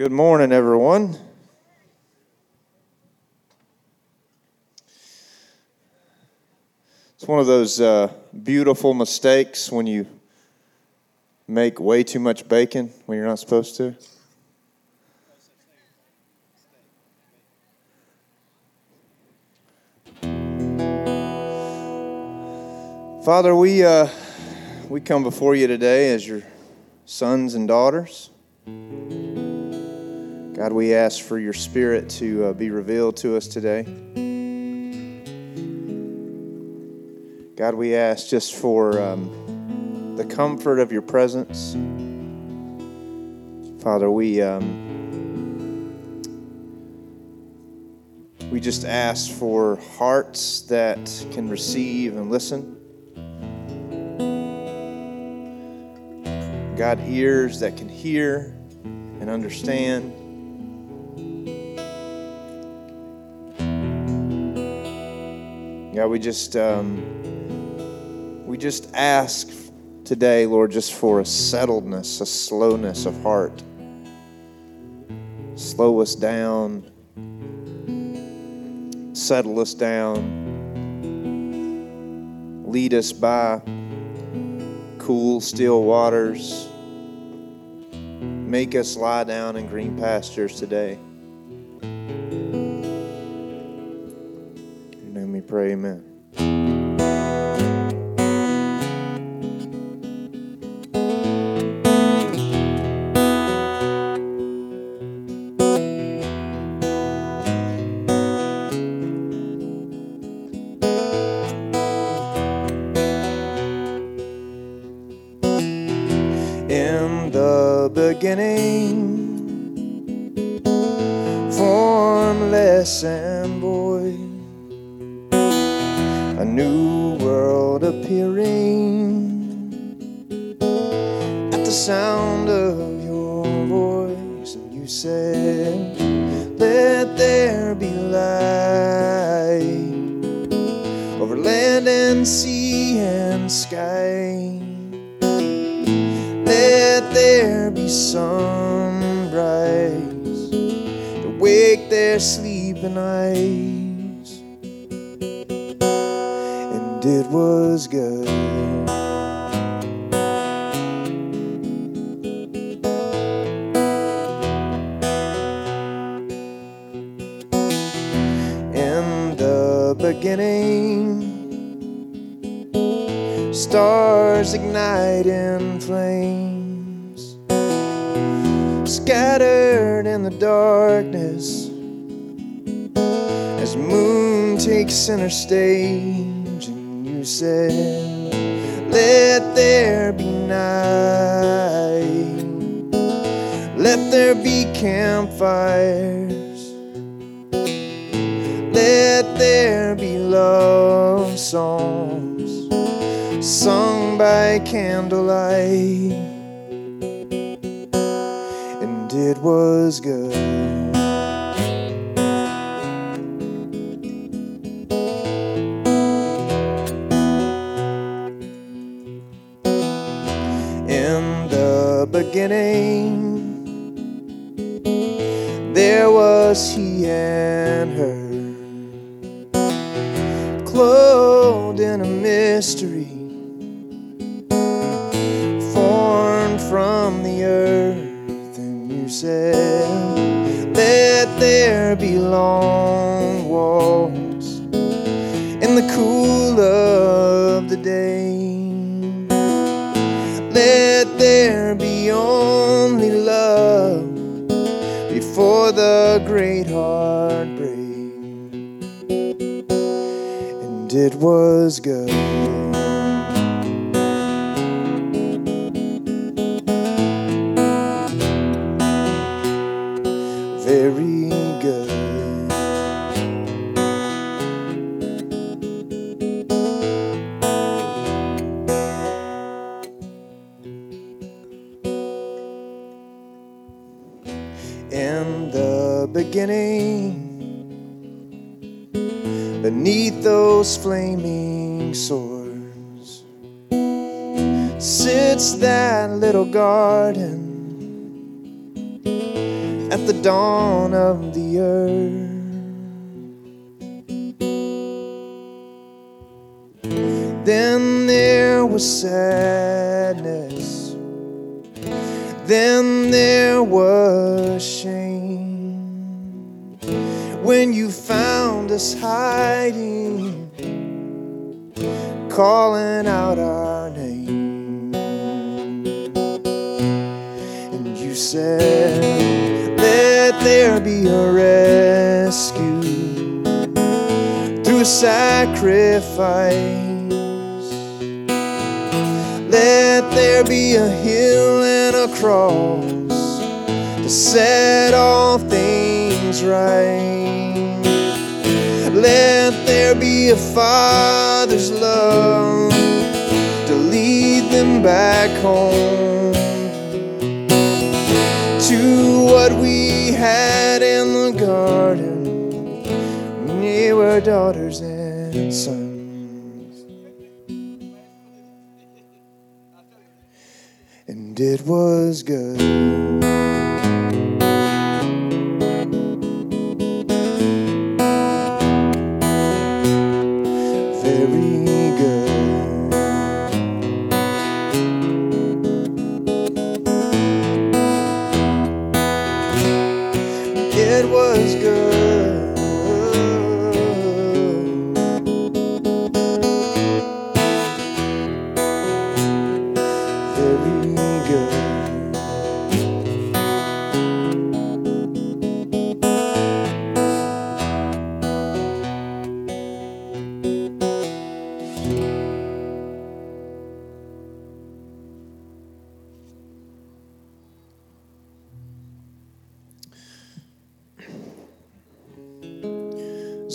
Good morning, everyone. It's one of those uh, beautiful mistakes when you make way too much bacon when you're not supposed to. Father, we, uh, we come before you today as your sons and daughters. God, we ask for your spirit to uh, be revealed to us today. God, we ask just for um, the comfort of your presence. Father, we, um, we just ask for hearts that can receive and listen. God, ears that can hear and understand. God, we just um, we just ask today, Lord, just for a settledness, a slowness of heart. Slow us down, settle us down, lead us by cool, still waters. Make us lie down in green pastures today. Pray, amen. Light over land and sea and sky. Let there be sunrise to wake their sleeping eyes. And it was good. Beginning, stars ignite in flames, scattered in the darkness as moon takes center stage. And you said, Let there be night, let there be campfires. Let there be love songs sung by candlelight, and it was good. In the beginning, there was he and was good. Those flaming swords sits that little garden at the dawn of the earth. Then there was sadness. Then there was shame. When you found us hiding, calling out our name. And you said, Let there be a rescue through sacrifice. Let there be a hill and a cross to set all things right. Let there be a father's love to lead them back home to what we had in the garden when we were daughters and sons. and it was good.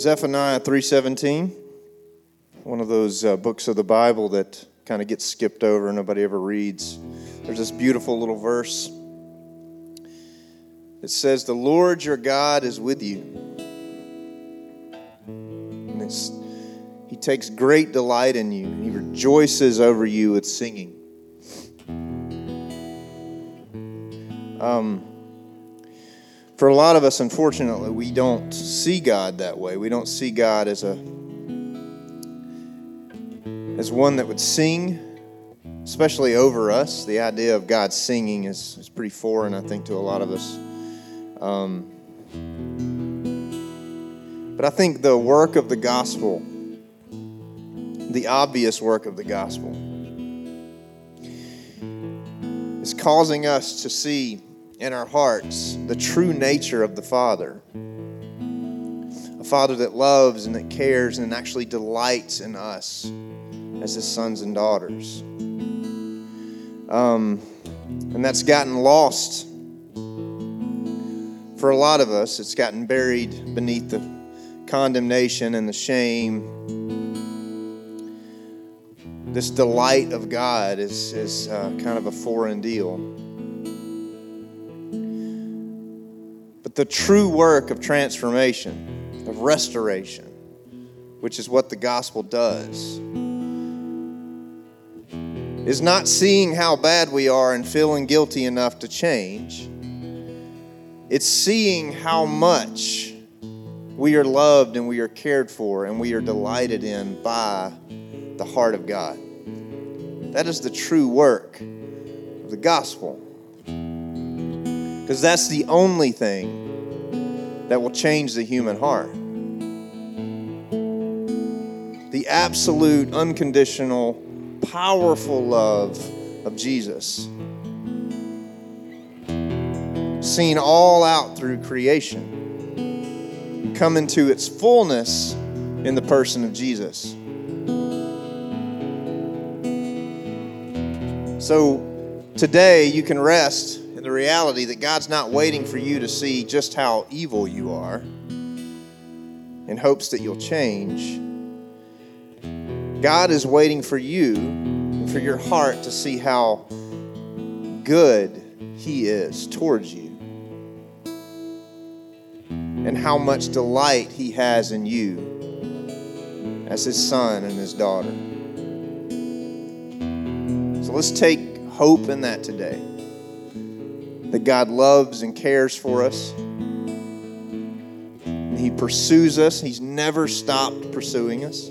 Zephaniah 3:17, one of those uh, books of the Bible that kind of gets skipped over and nobody ever reads. There's this beautiful little verse. It says, "The Lord your God is with you." And it's, he takes great delight in you. And he rejoices over you with singing. Um, for a lot of us, unfortunately, we don't see God that way. We don't see God as a as one that would sing, especially over us. The idea of God singing is, is pretty foreign, I think, to a lot of us. Um, but I think the work of the gospel, the obvious work of the gospel, is causing us to see in our hearts the true nature of the Father. A Father that loves and that cares and actually delights in us as His sons and daughters. Um, and that's gotten lost for a lot of us. It's gotten buried beneath the condemnation and the shame. This delight of God is, is uh, kind of a foreign deal. The true work of transformation, of restoration, which is what the gospel does, is not seeing how bad we are and feeling guilty enough to change. It's seeing how much we are loved and we are cared for and we are delighted in by the heart of God. That is the true work of the gospel. Because that's the only thing that will change the human heart. The absolute, unconditional, powerful love of Jesus, seen all out through creation, come into its fullness in the person of Jesus. So today you can rest the reality that God's not waiting for you to see just how evil you are in hopes that you'll change. God is waiting for you and for your heart to see how good He is towards you and how much delight He has in you as His son and His daughter. So let's take hope in that today that God loves and cares for us. And he pursues us, He's never stopped pursuing us.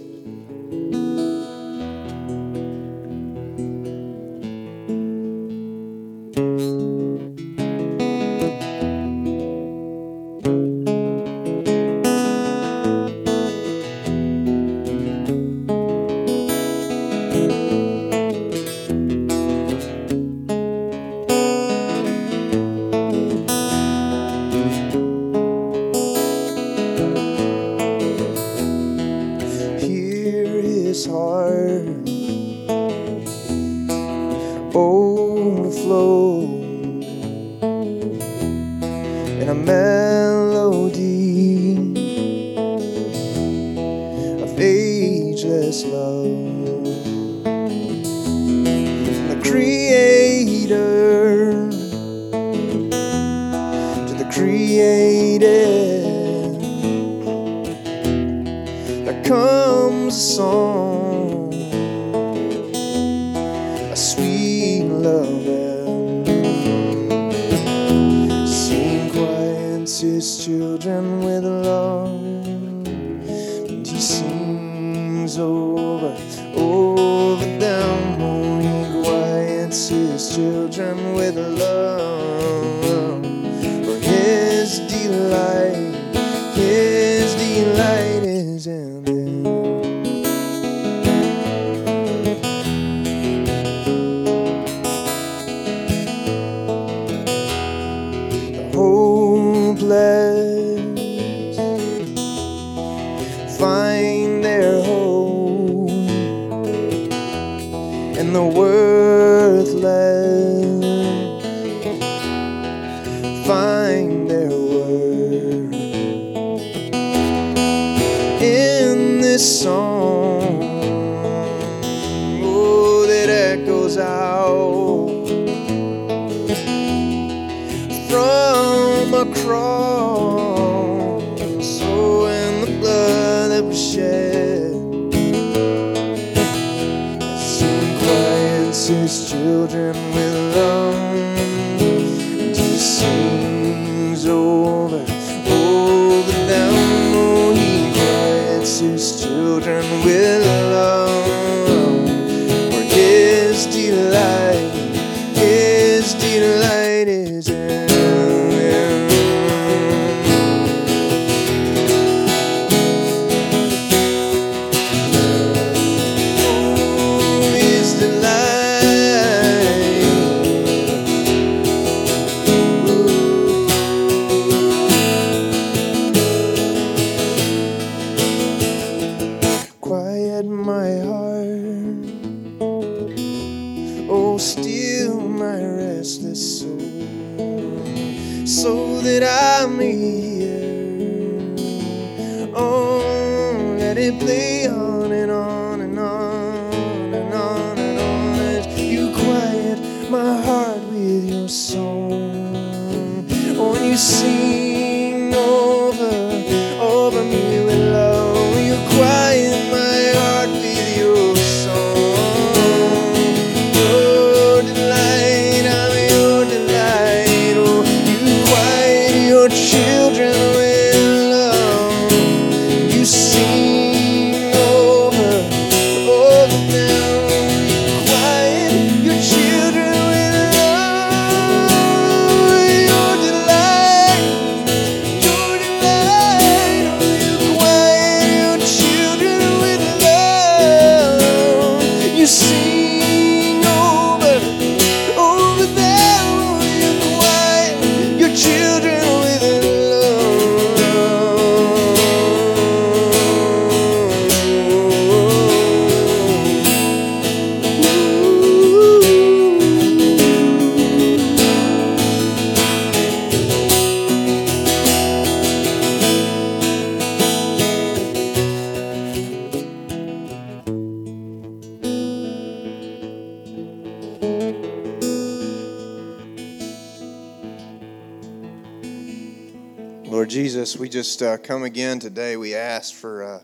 just uh, come again today, we ask for uh,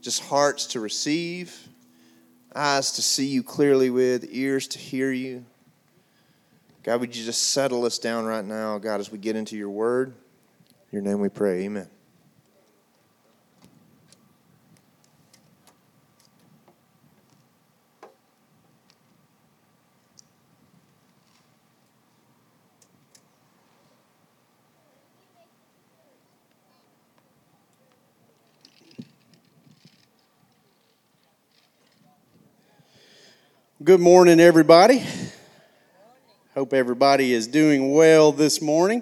just hearts to receive, eyes to see you clearly with, ears to hear you. God, would you just settle us down right now, God, as we get into your word? In your name we pray. Amen. Good morning, everybody. Hope everybody is doing well this morning.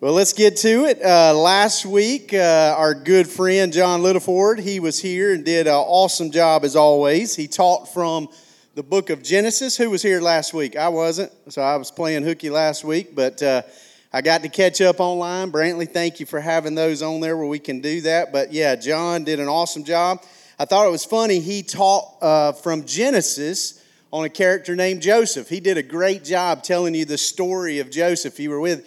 Well, let's get to it. Uh, last week, uh, our good friend John Littleford, he was here and did an awesome job as always. He taught from the book of Genesis. Who was here last week? I wasn't, so I was playing hooky last week, but uh, I got to catch up online. Brantley, thank you for having those on there where we can do that. But yeah, John did an awesome job. I thought it was funny. He taught uh, from Genesis on a character named Joseph. He did a great job telling you the story of Joseph. You were with,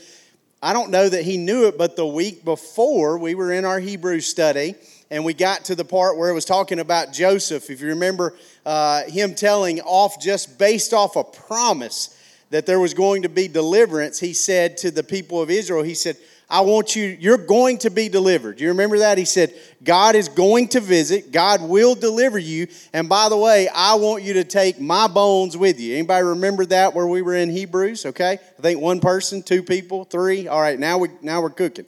I don't know that he knew it, but the week before we were in our Hebrew study and we got to the part where it was talking about Joseph. If you remember uh, him telling off just based off a promise that there was going to be deliverance, he said to the people of Israel, he said, I want you, you're going to be delivered. Do you remember that? He said, God is going to visit, God will deliver you. And by the way, I want you to take my bones with you. Anybody remember that where we were in Hebrews? Okay. I think one person, two people, three. All right, now we now we're cooking.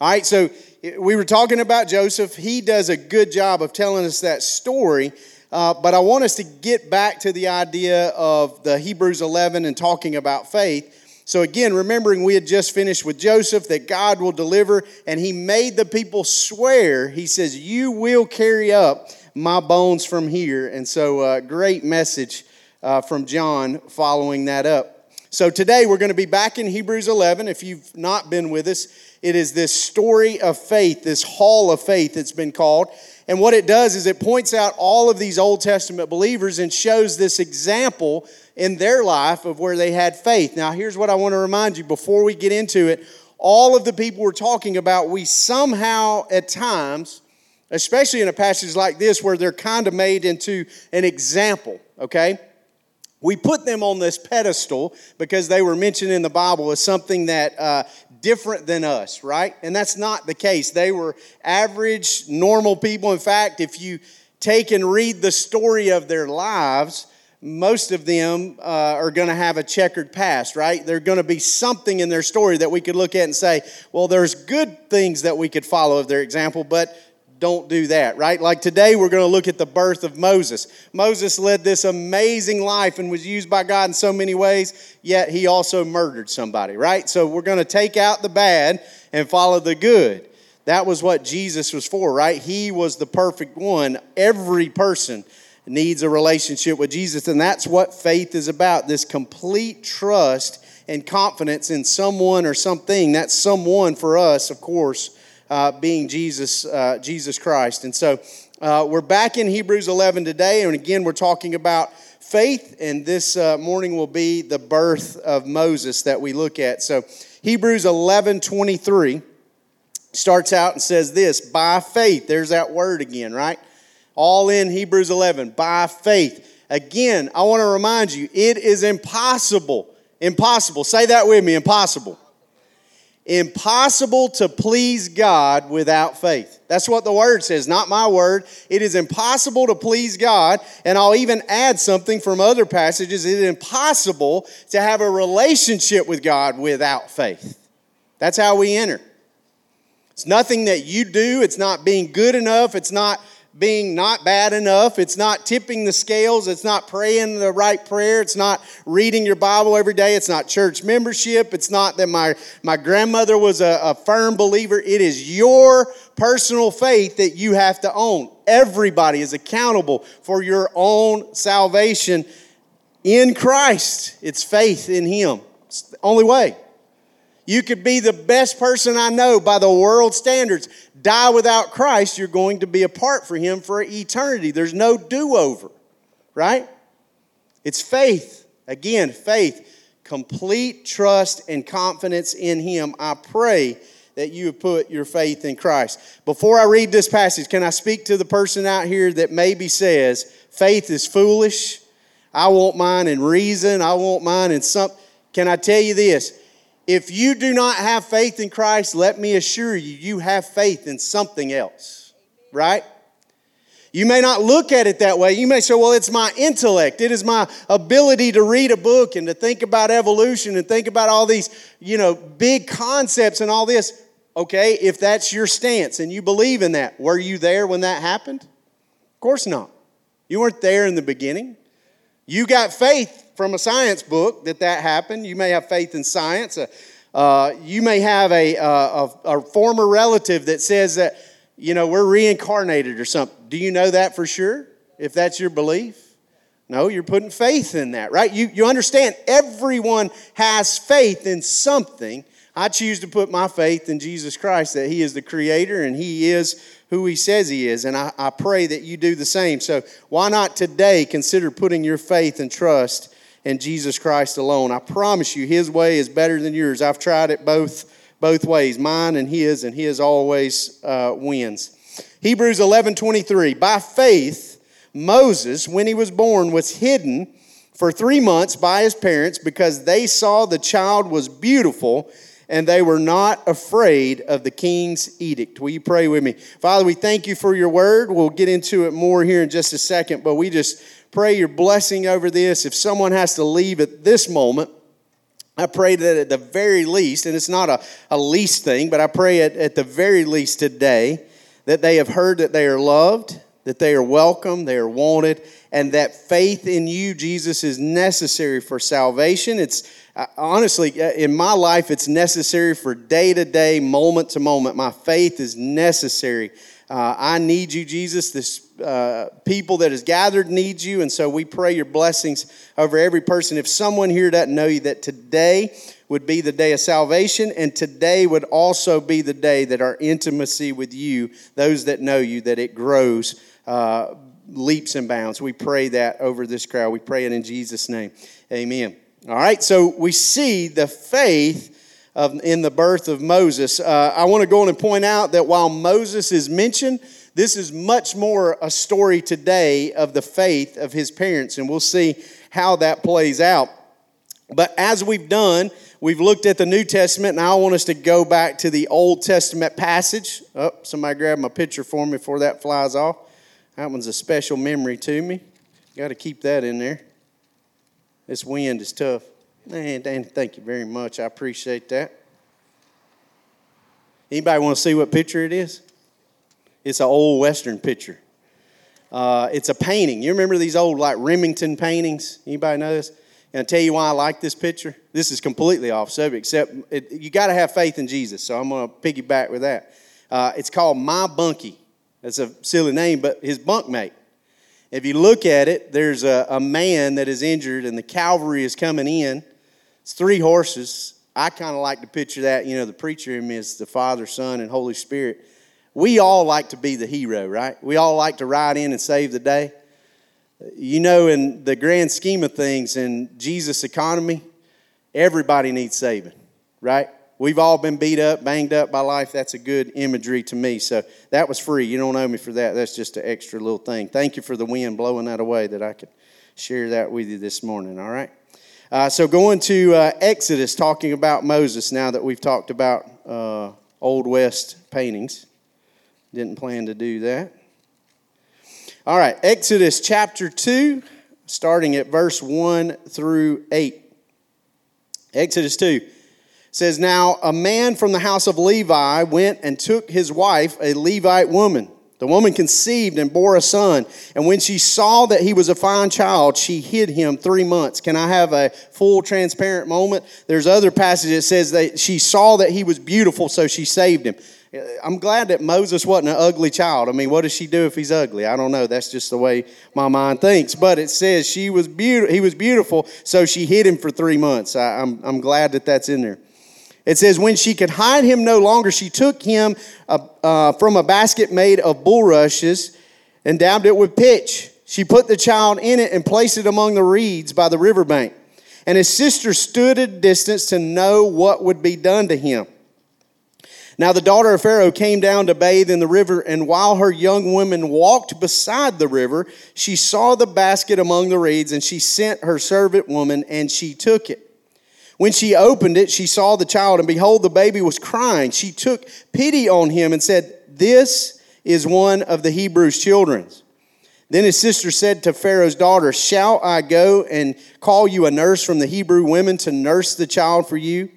All right, so we were talking about Joseph. He does a good job of telling us that story. Uh, but I want us to get back to the idea of the Hebrews 11 and talking about faith. So, again, remembering we had just finished with Joseph that God will deliver, and he made the people swear, he says, You will carry up my bones from here. And so, uh, great message uh, from John following that up. So, today we're going to be back in Hebrews 11. If you've not been with us, it is this story of faith, this hall of faith, it's been called. And what it does is it points out all of these Old Testament believers and shows this example in their life of where they had faith. Now, here's what I want to remind you before we get into it. All of the people we're talking about, we somehow at times, especially in a passage like this where they're kind of made into an example, okay? We put them on this pedestal because they were mentioned in the Bible as something that uh, different than us, right? And that's not the case. They were average, normal people. In fact, if you take and read the story of their lives, most of them uh, are going to have a checkered past, right? There's going to be something in their story that we could look at and say, well, there's good things that we could follow of their example, but don't do that, right? Like today, we're going to look at the birth of Moses. Moses led this amazing life and was used by God in so many ways, yet he also murdered somebody, right? So we're going to take out the bad and follow the good. That was what Jesus was for, right? He was the perfect one. Every person needs a relationship with Jesus. And that's what faith is about this complete trust and confidence in someone or something. That's someone for us, of course, uh, being Jesus, uh, Jesus Christ. And so uh, we're back in Hebrews 11 today. And again, we're talking about faith. And this uh, morning will be the birth of Moses that we look at. So Hebrews 11 23 starts out and says this by faith. There's that word again, right? All in Hebrews 11 by faith. Again, I want to remind you, it is impossible, impossible, say that with me, impossible. Impossible to please God without faith. That's what the word says, not my word. It is impossible to please God. And I'll even add something from other passages. It is impossible to have a relationship with God without faith. That's how we enter. It's nothing that you do, it's not being good enough, it's not being not bad enough. It's not tipping the scales. It's not praying the right prayer. It's not reading your Bible every day. It's not church membership. It's not that my, my grandmother was a, a firm believer. It is your personal faith that you have to own. Everybody is accountable for your own salvation in Christ. It's faith in Him. It's the only way. You could be the best person I know by the world standards. Die without Christ, you're going to be apart from Him for eternity. There's no do over, right? It's faith. Again, faith. Complete trust and confidence in Him. I pray that you have put your faith in Christ. Before I read this passage, can I speak to the person out here that maybe says, faith is foolish? I want mine in reason, I want mine in something can I tell you this? If you do not have faith in Christ, let me assure you, you have faith in something else, right? You may not look at it that way. You may say, well, it's my intellect. It is my ability to read a book and to think about evolution and think about all these, you know, big concepts and all this. Okay, if that's your stance and you believe in that, were you there when that happened? Of course not. You weren't there in the beginning. You got faith from a science book that that happened. You may have faith in science. Uh, uh, you may have a, uh, a, a former relative that says that, you know, we're reincarnated or something. Do you know that for sure? If that's your belief? No, you're putting faith in that, right? You, you understand everyone has faith in something. I choose to put my faith in Jesus Christ that He is the Creator and He is who He says He is. And I, I pray that you do the same. So, why not today consider putting your faith and trust in Jesus Christ alone? I promise you, His way is better than yours. I've tried it both, both ways, mine and His, and His always uh, wins. Hebrews 11 23. By faith, Moses, when he was born, was hidden for three months by his parents because they saw the child was beautiful and they were not afraid of the king's edict. Will you pray with me? Father, we thank you for your word. We'll get into it more here in just a second, but we just pray your blessing over this. If someone has to leave at this moment, I pray that at the very least, and it's not a, a least thing, but I pray at, at the very least today that they have heard that they are loved, that they are welcome, they are wanted, and that faith in you, Jesus, is necessary for salvation. It's uh, honestly, uh, in my life, it's necessary for day to day, moment to moment. My faith is necessary. Uh, I need you, Jesus. This uh, people that is gathered needs you, and so we pray your blessings over every person. If someone here doesn't know you, that today would be the day of salvation, and today would also be the day that our intimacy with you, those that know you, that it grows uh, leaps and bounds. We pray that over this crowd. We pray it in Jesus' name. Amen. All right, so we see the faith of, in the birth of Moses. Uh, I want to go on and point out that while Moses is mentioned, this is much more a story today of the faith of his parents, and we'll see how that plays out. But as we've done, we've looked at the New Testament, and I want us to go back to the Old Testament passage. Oh, somebody grab my picture for me before that flies off. That one's a special memory to me. Got to keep that in there. This wind is tough. Man, Dan, thank you very much. I appreciate that. Anybody want to see what picture it is? It's an old Western picture. Uh, it's a painting. You remember these old like Remington paintings? Anybody know this? And I tell you why I like this picture. This is completely off subject, except it, you got to have faith in Jesus. So I'm going to piggyback with that. Uh, it's called My Bunkie. That's a silly name, but his bunkmate. If you look at it, there's a, a man that is injured, and the cavalry is coming in. It's three horses. I kind of like to picture that. You know, the preacher in me is the Father, Son, and Holy Spirit. We all like to be the hero, right? We all like to ride in and save the day. You know, in the grand scheme of things, in Jesus' economy, everybody needs saving, right? We've all been beat up, banged up by life. That's a good imagery to me. So that was free. You don't owe me for that. That's just an extra little thing. Thank you for the wind blowing that away that I could share that with you this morning. All right. Uh, so going to uh, Exodus, talking about Moses now that we've talked about uh, Old West paintings. Didn't plan to do that. All right, Exodus chapter 2, starting at verse 1 through 8. Exodus 2 says, Now a man from the house of Levi went and took his wife, a Levite woman. The woman conceived and bore a son. And when she saw that he was a fine child, she hid him three months. Can I have a full transparent moment? There's other passage that says that she saw that he was beautiful, so she saved him. I'm glad that Moses wasn't an ugly child. I mean, what does she do if he's ugly? I don't know. That's just the way my mind thinks. But it says she was beautiful. He was beautiful, so she hid him for three months. I, I'm, I'm glad that that's in there. It says, When she could hide him no longer, she took him uh, uh, from a basket made of bulrushes and dabbed it with pitch. She put the child in it and placed it among the reeds by the riverbank. And his sister stood at a distance to know what would be done to him. Now the daughter of Pharaoh came down to bathe in the river, and while her young women walked beside the river, she saw the basket among the reeds, and she sent her servant woman, and she took it. When she opened it, she saw the child, and behold, the baby was crying. She took pity on him and said, This is one of the Hebrews' children. Then his sister said to Pharaoh's daughter, Shall I go and call you a nurse from the Hebrew women to nurse the child for you?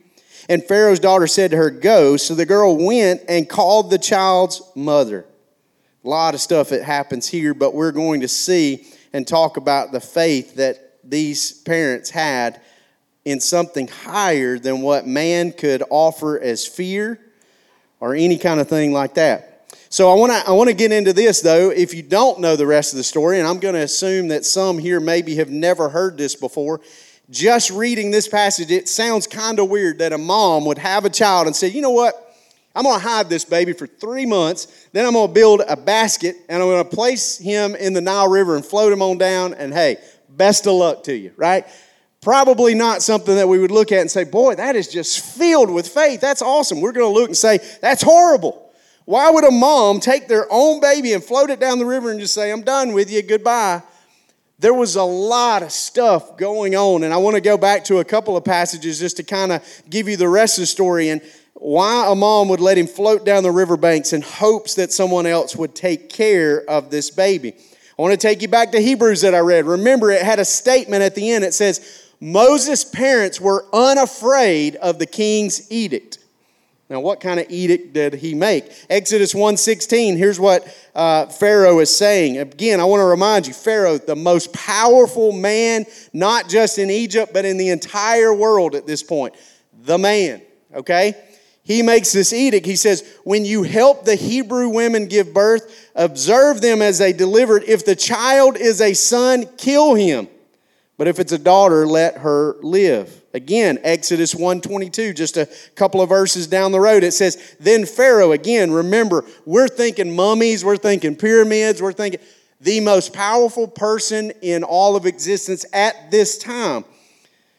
And Pharaoh's daughter said to her, Go. So the girl went and called the child's mother. A lot of stuff that happens here, but we're going to see and talk about the faith that these parents had in something higher than what man could offer as fear or any kind of thing like that. So I want to I want to get into this though. If you don't know the rest of the story, and I'm going to assume that some here maybe have never heard this before, just reading this passage, it sounds kind of weird that a mom would have a child and say, "You know what? I'm going to hide this baby for three months. Then I'm going to build a basket and I'm going to place him in the Nile River and float him on down. And hey, best of luck to you, right? Probably not something that we would look at and say, boy, that is just filled with faith. That's awesome. We're going to look and say, that's horrible. Why would a mom take their own baby and float it down the river and just say, I'm done with you, goodbye? There was a lot of stuff going on, and I want to go back to a couple of passages just to kind of give you the rest of the story and why a mom would let him float down the riverbanks in hopes that someone else would take care of this baby. I want to take you back to Hebrews that I read. Remember, it had a statement at the end. It says, Moses' parents were unafraid of the king's edict. Now, what kind of edict did he make? Exodus 1:16. Here's what uh, Pharaoh is saying. Again, I want to remind you, Pharaoh, the most powerful man, not just in Egypt, but in the entire world at this point. The man. Okay. He makes this edict. He says, "When you help the Hebrew women give birth, observe them as they delivered. If the child is a son, kill him." But if it's a daughter, let her live. Again, Exodus 122, just a couple of verses down the road, it says, Then Pharaoh, again, remember, we're thinking mummies, we're thinking pyramids, we're thinking the most powerful person in all of existence at this time.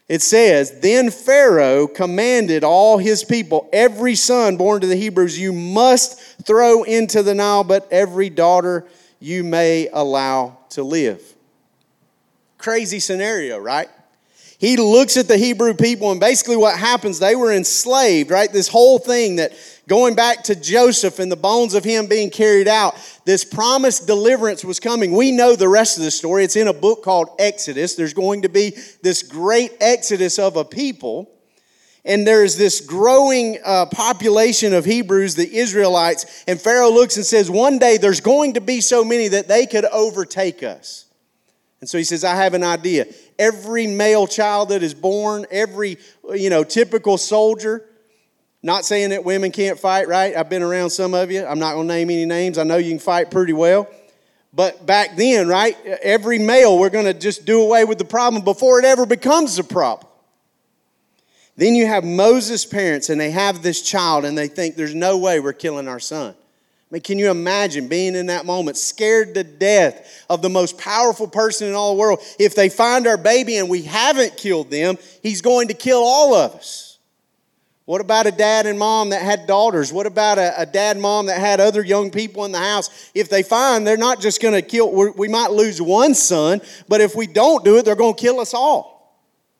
It says, Then Pharaoh commanded all his people, every son born to the Hebrews, you must throw into the Nile, but every daughter you may allow to live. Crazy scenario, right? He looks at the Hebrew people, and basically what happens, they were enslaved, right? This whole thing that going back to Joseph and the bones of him being carried out, this promised deliverance was coming. We know the rest of the story. It's in a book called Exodus. There's going to be this great exodus of a people. And there's this growing uh, population of Hebrews, the Israelites. And Pharaoh looks and says, One day there's going to be so many that they could overtake us. And so he says, I have an idea. Every male child that is born, every, you know, typical soldier, not saying that women can't fight, right? I've been around some of you. I'm not going to name any names. I know you can fight pretty well. But back then, right, every male, we're going to just do away with the problem before it ever becomes a problem. Then you have Moses' parents, and they have this child, and they think there's no way we're killing our son. Mean, can you imagine being in that moment, scared to death of the most powerful person in all the world? If they find our baby and we haven't killed them, he's going to kill all of us. What about a dad and mom that had daughters? What about a, a dad mom that had other young people in the house? If they find they're not just going to kill, we might lose one son, but if we don't do it, they're going to kill us all.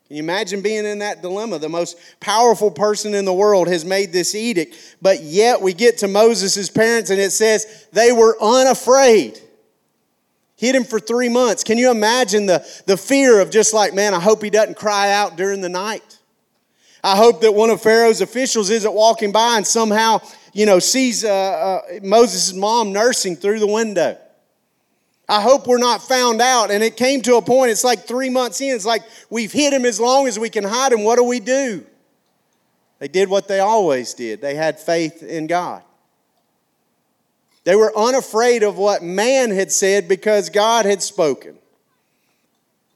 Can you imagine being in that dilemma? The most powerful person in the world has made this edict, but yet we get to Moses' parents and it says they were unafraid. Hid him for three months. Can you imagine the, the fear of just like, man, I hope he doesn't cry out during the night? I hope that one of Pharaoh's officials isn't walking by and somehow, you know, sees uh, uh, Moses' mom nursing through the window. I hope we're not found out. And it came to a point, it's like three months in, it's like we've hid him as long as we can hide him. What do we do? They did what they always did they had faith in God. They were unafraid of what man had said because God had spoken.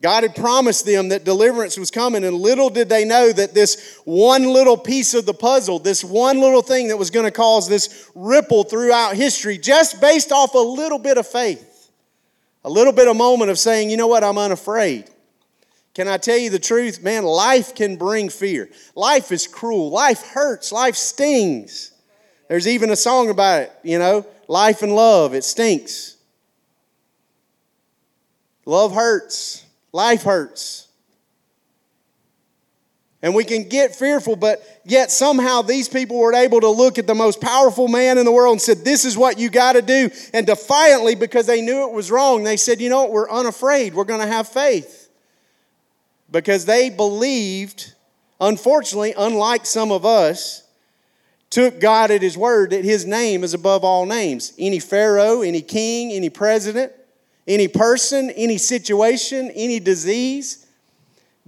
God had promised them that deliverance was coming, and little did they know that this one little piece of the puzzle, this one little thing that was going to cause this ripple throughout history, just based off a little bit of faith a little bit of moment of saying, you know what, I'm unafraid. Can I tell you the truth? Man, life can bring fear. Life is cruel. Life hurts. Life stings. There's even a song about it, you know, life and love, it stinks. Love hurts. Life hurts. And we can get fearful, but yet somehow these people were able to look at the most powerful man in the world and said, This is what you got to do. And defiantly, because they knew it was wrong, they said, You know what? We're unafraid. We're going to have faith. Because they believed, unfortunately, unlike some of us, took God at His word that His name is above all names. Any Pharaoh, any king, any president, any person, any situation, any disease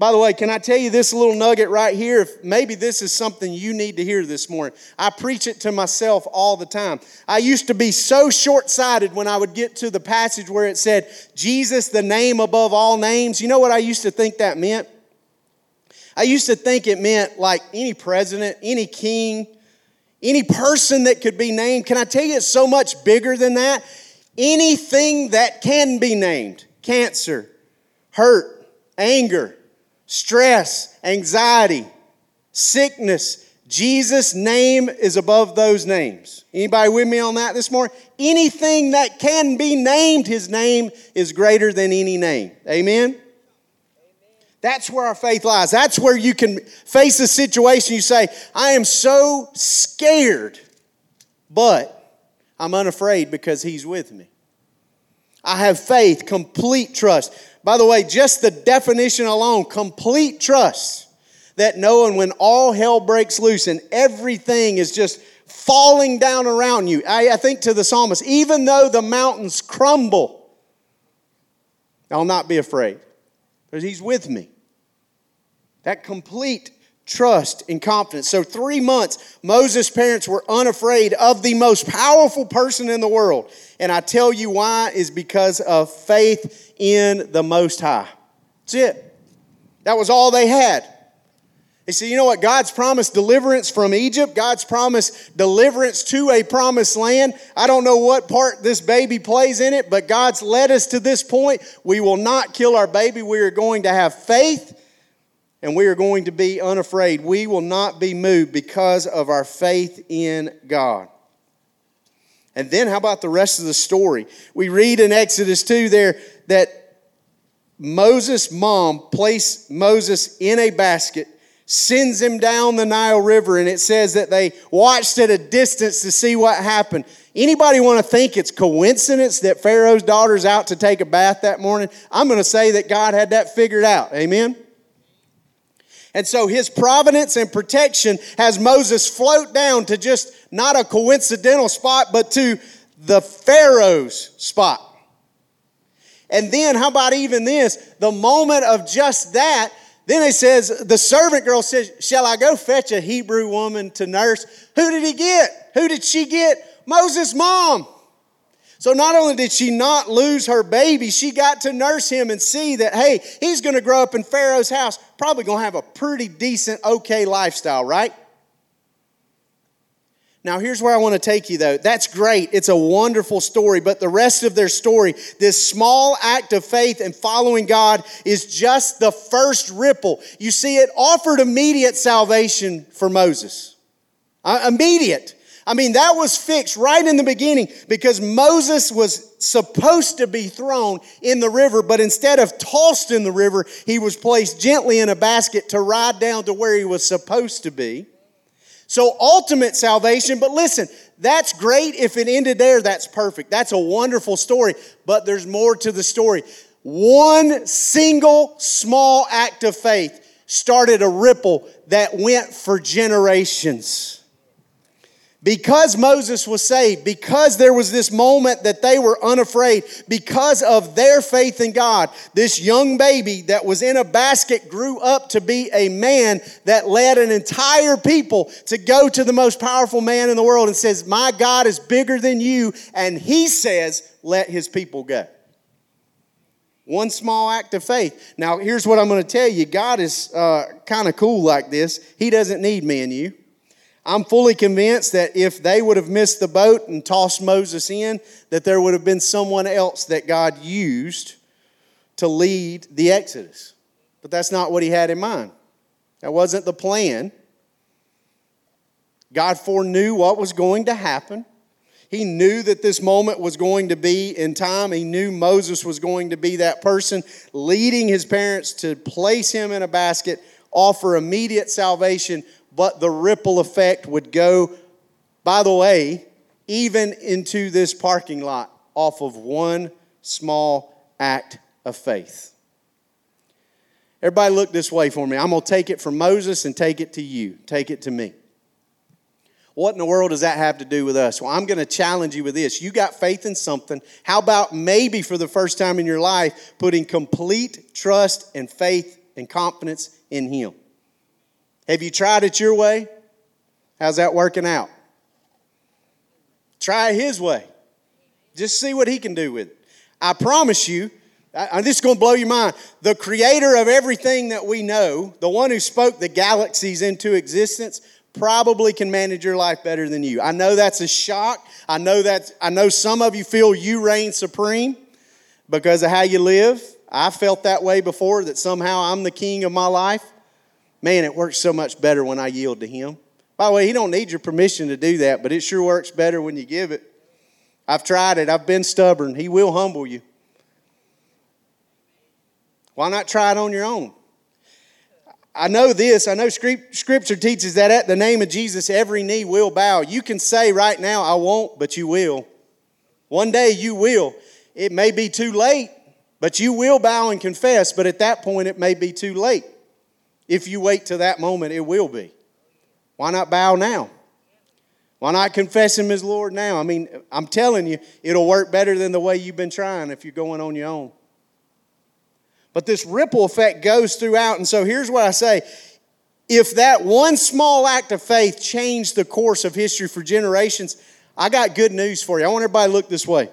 by the way, can I tell you this little nugget right here? If maybe this is something you need to hear this morning. I preach it to myself all the time. I used to be so short sighted when I would get to the passage where it said, Jesus, the name above all names. You know what I used to think that meant? I used to think it meant like any president, any king, any person that could be named. Can I tell you it's so much bigger than that? Anything that can be named cancer, hurt, anger stress, anxiety, sickness. Jesus' name is above those names. Anybody with me on that this morning? Anything that can be named, his name is greater than any name. Amen? That's where our faith lies. That's where you can face a situation. You say, I am so scared, but I'm unafraid because He's with me. I have faith, complete trust. By the way, just the definition alone, complete trust that knowing when all hell breaks loose and everything is just falling down around you. I, I think to the psalmist, even though the mountains crumble, I'll not be afraid because he's with me. That complete trust and confidence. So, three months, Moses' parents were unafraid of the most powerful person in the world. And I tell you why is because of faith in the Most High. That's it. That was all they had. They said, you know what? God's promised deliverance from Egypt. God's promised deliverance to a promised land. I don't know what part this baby plays in it, but God's led us to this point. We will not kill our baby. We are going to have faith and we are going to be unafraid. We will not be moved because of our faith in God. And then, how about the rest of the story? We read in Exodus 2 there that Moses' mom placed Moses in a basket, sends him down the Nile River, and it says that they watched at a distance to see what happened. Anybody want to think it's coincidence that Pharaoh's daughter's out to take a bath that morning? I'm going to say that God had that figured out. Amen. And so his providence and protection has Moses float down to just not a coincidental spot, but to the Pharaoh's spot. And then, how about even this? The moment of just that, then it says, the servant girl says, Shall I go fetch a Hebrew woman to nurse? Who did he get? Who did she get? Moses' mom. So not only did she not lose her baby, she got to nurse him and see that, hey, he's going to grow up in Pharaoh's house, probably going to have a pretty decent, okay lifestyle, right? Now, here's where I want to take you, though. That's great. It's a wonderful story, but the rest of their story, this small act of faith and following God, is just the first ripple. You see, it offered immediate salvation for Moses. Uh, immediate. I mean, that was fixed right in the beginning because Moses was supposed to be thrown in the river, but instead of tossed in the river, he was placed gently in a basket to ride down to where he was supposed to be. So, ultimate salvation, but listen, that's great. If it ended there, that's perfect. That's a wonderful story, but there's more to the story. One single small act of faith started a ripple that went for generations. Because Moses was saved, because there was this moment that they were unafraid, because of their faith in God, this young baby that was in a basket grew up to be a man that led an entire people to go to the most powerful man in the world and says, My God is bigger than you. And he says, Let his people go. One small act of faith. Now, here's what I'm going to tell you God is uh, kind of cool like this. He doesn't need me and you. I'm fully convinced that if they would have missed the boat and tossed Moses in, that there would have been someone else that God used to lead the Exodus. But that's not what he had in mind. That wasn't the plan. God foreknew what was going to happen. He knew that this moment was going to be in time. He knew Moses was going to be that person leading his parents to place him in a basket offer immediate salvation, but the ripple effect would go, by the way, even into this parking lot off of one small act of faith. Everybody, look this way for me. I'm going to take it from Moses and take it to you. Take it to me. What in the world does that have to do with us? Well, I'm going to challenge you with this. You got faith in something. How about maybe for the first time in your life, putting complete trust and faith and confidence in Him? Have you tried it your way? How's that working out? Try His way. Just see what He can do with it. I promise you, I, this is going to blow your mind. The creator of everything that we know, the one who spoke the galaxies into existence, probably can manage your life better than you. I know that's a shock. I know that I know some of you feel you reign supreme because of how you live. I felt that way before that somehow I'm the king of my life. Man, it works so much better when I yield to him. By the way, he don't need your permission to do that, but it sure works better when you give it. I've tried it. I've been stubborn. He will humble you. Why not try it on your own? I know this. I know Scripture teaches that at the name of Jesus, every knee will bow. You can say right now, I won't, but you will. One day you will. It may be too late, but you will bow and confess. But at that point, it may be too late. If you wait to that moment, it will be. Why not bow now? Why not confess Him as Lord now? I mean, I'm telling you, it'll work better than the way you've been trying if you're going on your own. But this ripple effect goes throughout. And so here's what I say if that one small act of faith changed the course of history for generations, I got good news for you. I want everybody to look this way.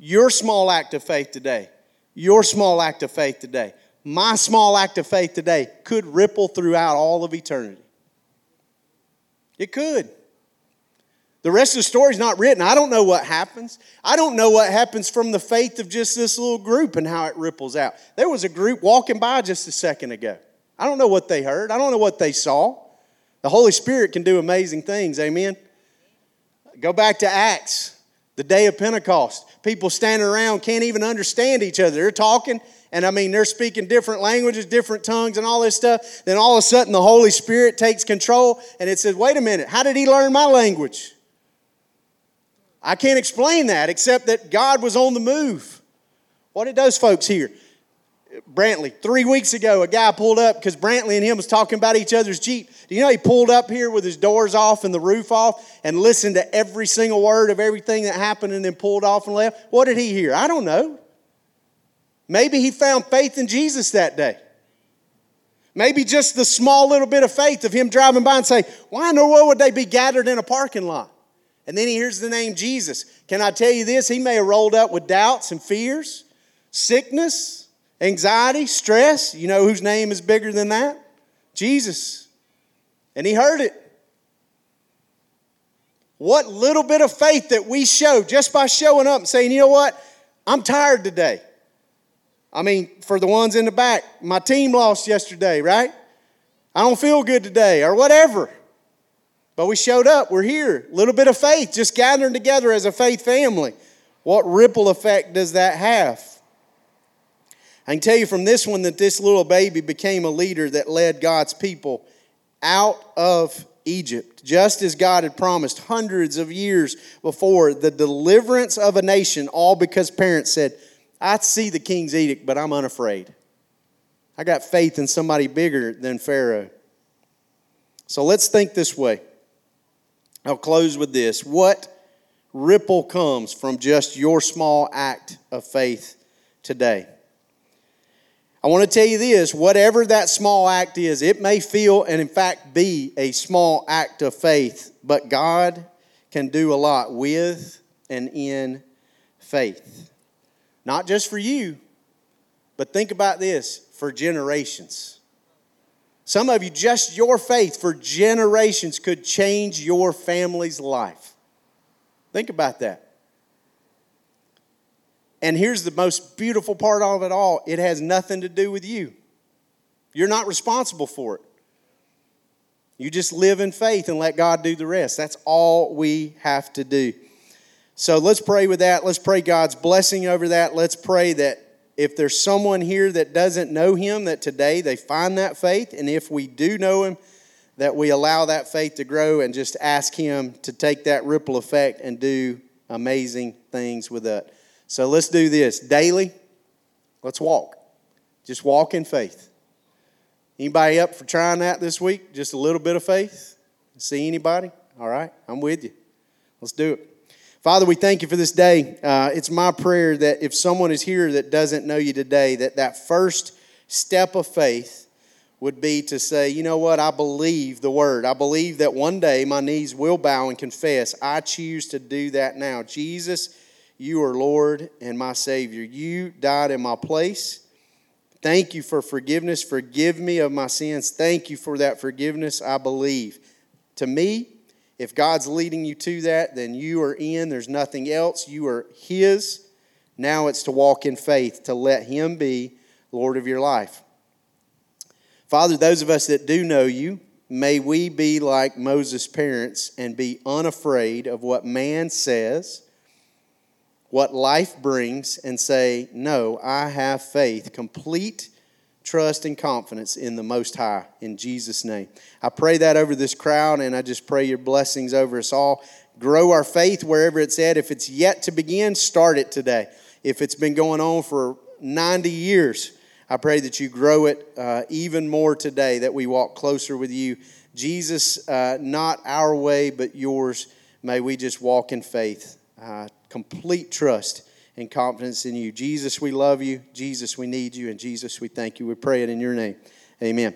Your small act of faith today, your small act of faith today, my small act of faith today could ripple throughout all of eternity. It could. The rest of the story's not written. I don't know what happens. I don't know what happens from the faith of just this little group and how it ripples out. There was a group walking by just a second ago. I don't know what they heard. I don't know what they saw. The Holy Spirit can do amazing things. Amen. Go back to Acts, the day of Pentecost. People standing around can't even understand each other. They're talking, and I mean, they're speaking different languages, different tongues, and all this stuff. Then all of a sudden, the Holy Spirit takes control, and it says, Wait a minute, how did he learn my language? I can't explain that except that God was on the move. What did those folks hear? Brantley, three weeks ago, a guy pulled up because Brantley and him was talking about each other's Jeep. Do you know he pulled up here with his doors off and the roof off and listened to every single word of everything that happened and then pulled off and left? What did he hear? I don't know. Maybe he found faith in Jesus that day. Maybe just the small little bit of faith of him driving by and say, Why in the world would they be gathered in a parking lot? And then he hears the name Jesus. Can I tell you this? He may have rolled up with doubts and fears, sickness, anxiety, stress. You know whose name is bigger than that? Jesus. And he heard it. What little bit of faith that we show just by showing up and saying, you know what? I'm tired today. I mean, for the ones in the back, my team lost yesterday, right? I don't feel good today, or whatever. But we showed up. We're here. A little bit of faith, just gathering together as a faith family. What ripple effect does that have? I can tell you from this one that this little baby became a leader that led God's people out of Egypt, just as God had promised hundreds of years before the deliverance of a nation, all because parents said, I see the king's edict, but I'm unafraid. I got faith in somebody bigger than Pharaoh. So let's think this way. I'll close with this. What ripple comes from just your small act of faith today? I want to tell you this whatever that small act is, it may feel and in fact be a small act of faith, but God can do a lot with and in faith. Not just for you, but think about this for generations. Some of you, just your faith for generations could change your family's life. Think about that. And here's the most beautiful part of it all it has nothing to do with you. You're not responsible for it. You just live in faith and let God do the rest. That's all we have to do. So let's pray with that. Let's pray God's blessing over that. Let's pray that if there's someone here that doesn't know him, that today they find that faith. And if we do know him, that we allow that faith to grow and just ask him to take that ripple effect and do amazing things with it. So let's do this daily. Let's walk. Just walk in faith. Anybody up for trying that this week? Just a little bit of faith? See anybody? All right, I'm with you. Let's do it. Father, we thank you for this day. Uh, it's my prayer that if someone is here that doesn't know you today, that that first step of faith would be to say, you know what, I believe the word. I believe that one day my knees will bow and confess. I choose to do that now. Jesus, you are Lord and my Savior. You died in my place. Thank you for forgiveness. Forgive me of my sins. Thank you for that forgiveness. I believe. To me, if God's leading you to that, then you are in. There's nothing else. You are His. Now it's to walk in faith, to let Him be Lord of your life. Father, those of us that do know you, may we be like Moses' parents and be unafraid of what man says, what life brings, and say, No, I have faith, complete trust and confidence in the Most High in Jesus' name. I pray that over this crowd, and I just pray your blessings over us all. Grow our faith wherever it's at. If it's yet to begin, start it today. If it's been going on for 90 years, I pray that you grow it uh, even more today, that we walk closer with you. Jesus, uh, not our way, but yours. May we just walk in faith, uh, complete trust and confidence in you. Jesus, we love you. Jesus, we need you. And Jesus, we thank you. We pray it in your name. Amen.